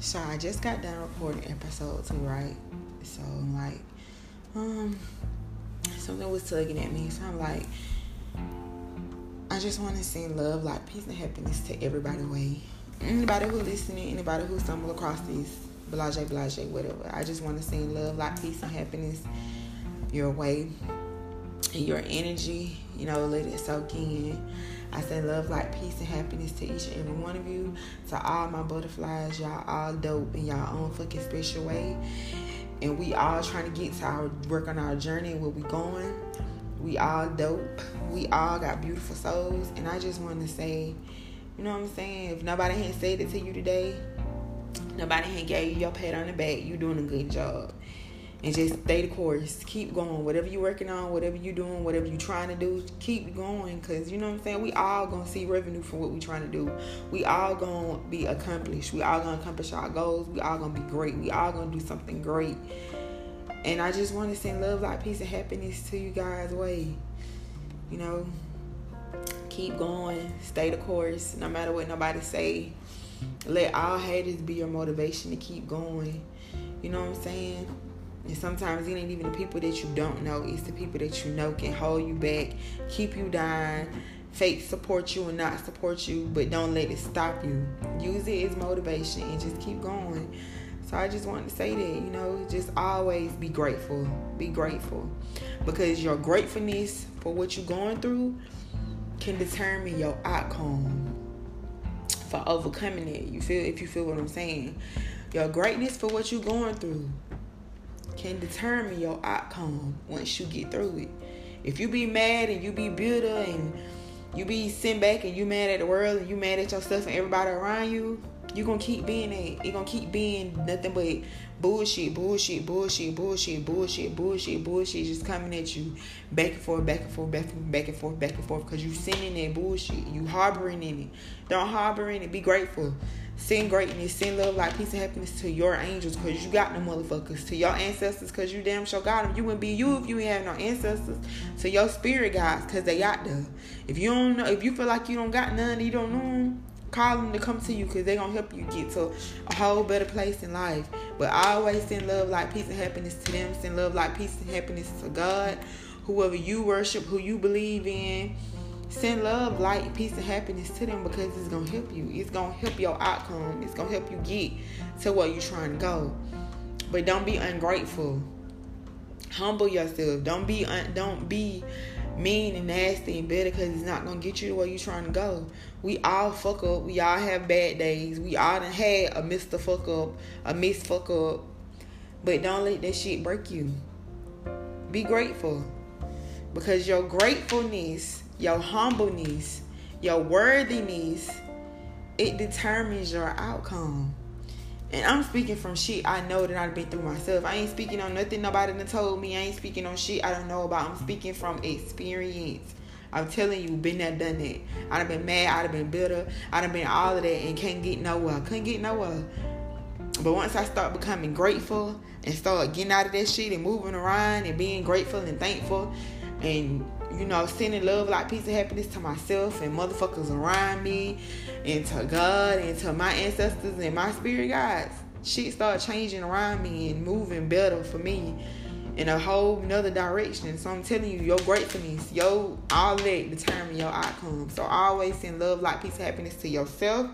So I just got done recording episode two, right? So I'm like, um, something was tugging at me. So I'm like, I just want to send love, like peace and happiness to everybody way. Anybody who listening, anybody who stumble across this, blase, blase, whatever. I just want to send love, like peace and happiness your way. And your energy, you know, let it soak in. I send love, like peace, and happiness to each and every one of you. To all my butterflies, y'all all dope in y'all own fucking special way. And we all trying to get to our work on our journey where we going. We all dope. We all got beautiful souls. And I just want to say, you know what I'm saying? If nobody ain't said it to you today, nobody ain't gave you your pat on the back, you doing a good job and just stay the course. Keep going. Whatever you're working on, whatever you're doing, whatever you're trying to do, keep going. Cause you know what I'm saying. We all gonna see revenue from what we trying to do. We all gonna be accomplished. We all gonna accomplish our goals. We all gonna be great. We all gonna do something great. And I just want to send love, like peace, and happiness to you guys' way. You know, keep going. Stay the course. No matter what nobody say. Let all haters be your motivation to keep going. You know what I'm saying? And sometimes it ain't even the people that you don't know, it's the people that you know can hold you back, keep you down, fake support you and not support you, but don't let it stop you. Use it as motivation and just keep going. So I just wanted to say that, you know, just always be grateful. Be grateful. Because your gratefulness for what you're going through can determine your outcome for overcoming it. You feel if you feel what I'm saying. Your greatness for what you're going through can determine your outcome once you get through it. If you be mad and you be bitter and you be sitting back and you mad at the world and you mad at yourself and everybody around you, you gonna keep being. It gonna keep being nothing but bullshit, bullshit, bullshit, bullshit, bullshit, bullshit, bullshit, just coming at you back and forth, back and forth, back and forth, back and forth, back and forth, because you sending that bullshit. You harboring in it. Don't harbor in it. Be grateful. Send greatness, send love, like peace and happiness to your angels, cause you got them motherfuckers. To your ancestors, cause you damn sure got them. You wouldn't be you if you ain't have no ancestors. To your spirit guides, cause they got them. If you don't know, if you feel like you don't got none, you don't know them, call them to come to you, cause they're gonna help you get to a whole better place in life. But I always send love, like peace and happiness to them. Send love, like peace and happiness to God, whoever you worship, who you believe in Send love, light, peace, and happiness to them because it's gonna help you. It's gonna help your outcome. It's gonna help you get to where you're trying to go. But don't be ungrateful. Humble yourself. Don't be un- don't be mean and nasty and bitter because it's not gonna get you to where you're trying to go. We all fuck up. We all have bad days. We all done had a Mr. Fuck up, a Miss Fuck up. But don't let that shit break you. Be grateful. Because your gratefulness your humbleness, your worthiness, it determines your outcome. And I'm speaking from shit I know that I've been through myself. I ain't speaking on nothing nobody done told me. I ain't speaking on shit I don't know about. I'm speaking from experience. I'm telling you, been there, done that. I'd have been mad, I'd have been bitter, I'd have been all of that and can't get nowhere. Couldn't get nowhere. But once I start becoming grateful and start getting out of that shit and moving around and being grateful and thankful and you know, sending love like peace and happiness to myself and motherfuckers around me and to God and to my ancestors and my spirit guides. Shit started changing around me and moving better for me in a whole another direction. So I'm telling you, your gratefulness, your all that determine your outcome. So always send love, like peace, and happiness to yourself.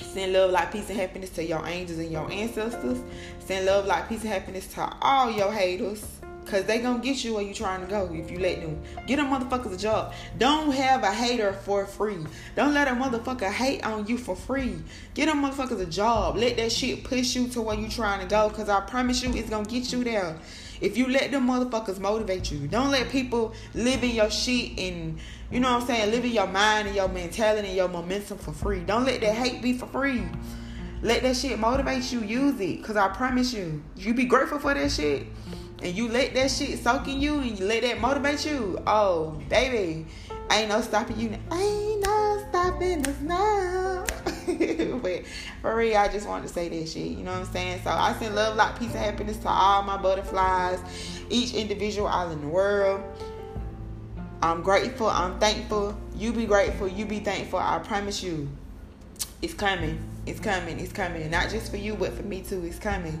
Send love, like peace, and happiness to your angels and your ancestors. Send love, like peace, and happiness to all your haters. Cause they gonna get you where you trying to go if you let them. Get them motherfuckers a job. Don't have a hater for free. Don't let a motherfucker hate on you for free. Get them motherfuckers a job. Let that shit push you to where you trying to go. Cause I promise you it's gonna get you there. If you let them motherfuckers motivate you. Don't let people live in your shit and you know what I'm saying, live in your mind and your mentality and your momentum for free. Don't let that hate be for free. Let that shit motivate you. Use it. Cause I promise you, you be grateful for that shit and you let that shit soak in you and you let that motivate you, oh baby, ain't no stopping you. Ain't no stopping us now. but for real, I just wanted to say that shit. You know what I'm saying? So I send love, like peace, and happiness to all my butterflies, each individual all in the world. I'm grateful. I'm thankful. You be grateful. You be thankful. I promise you It's coming. It's coming. It's coming. Not just for you, but for me too. It's coming.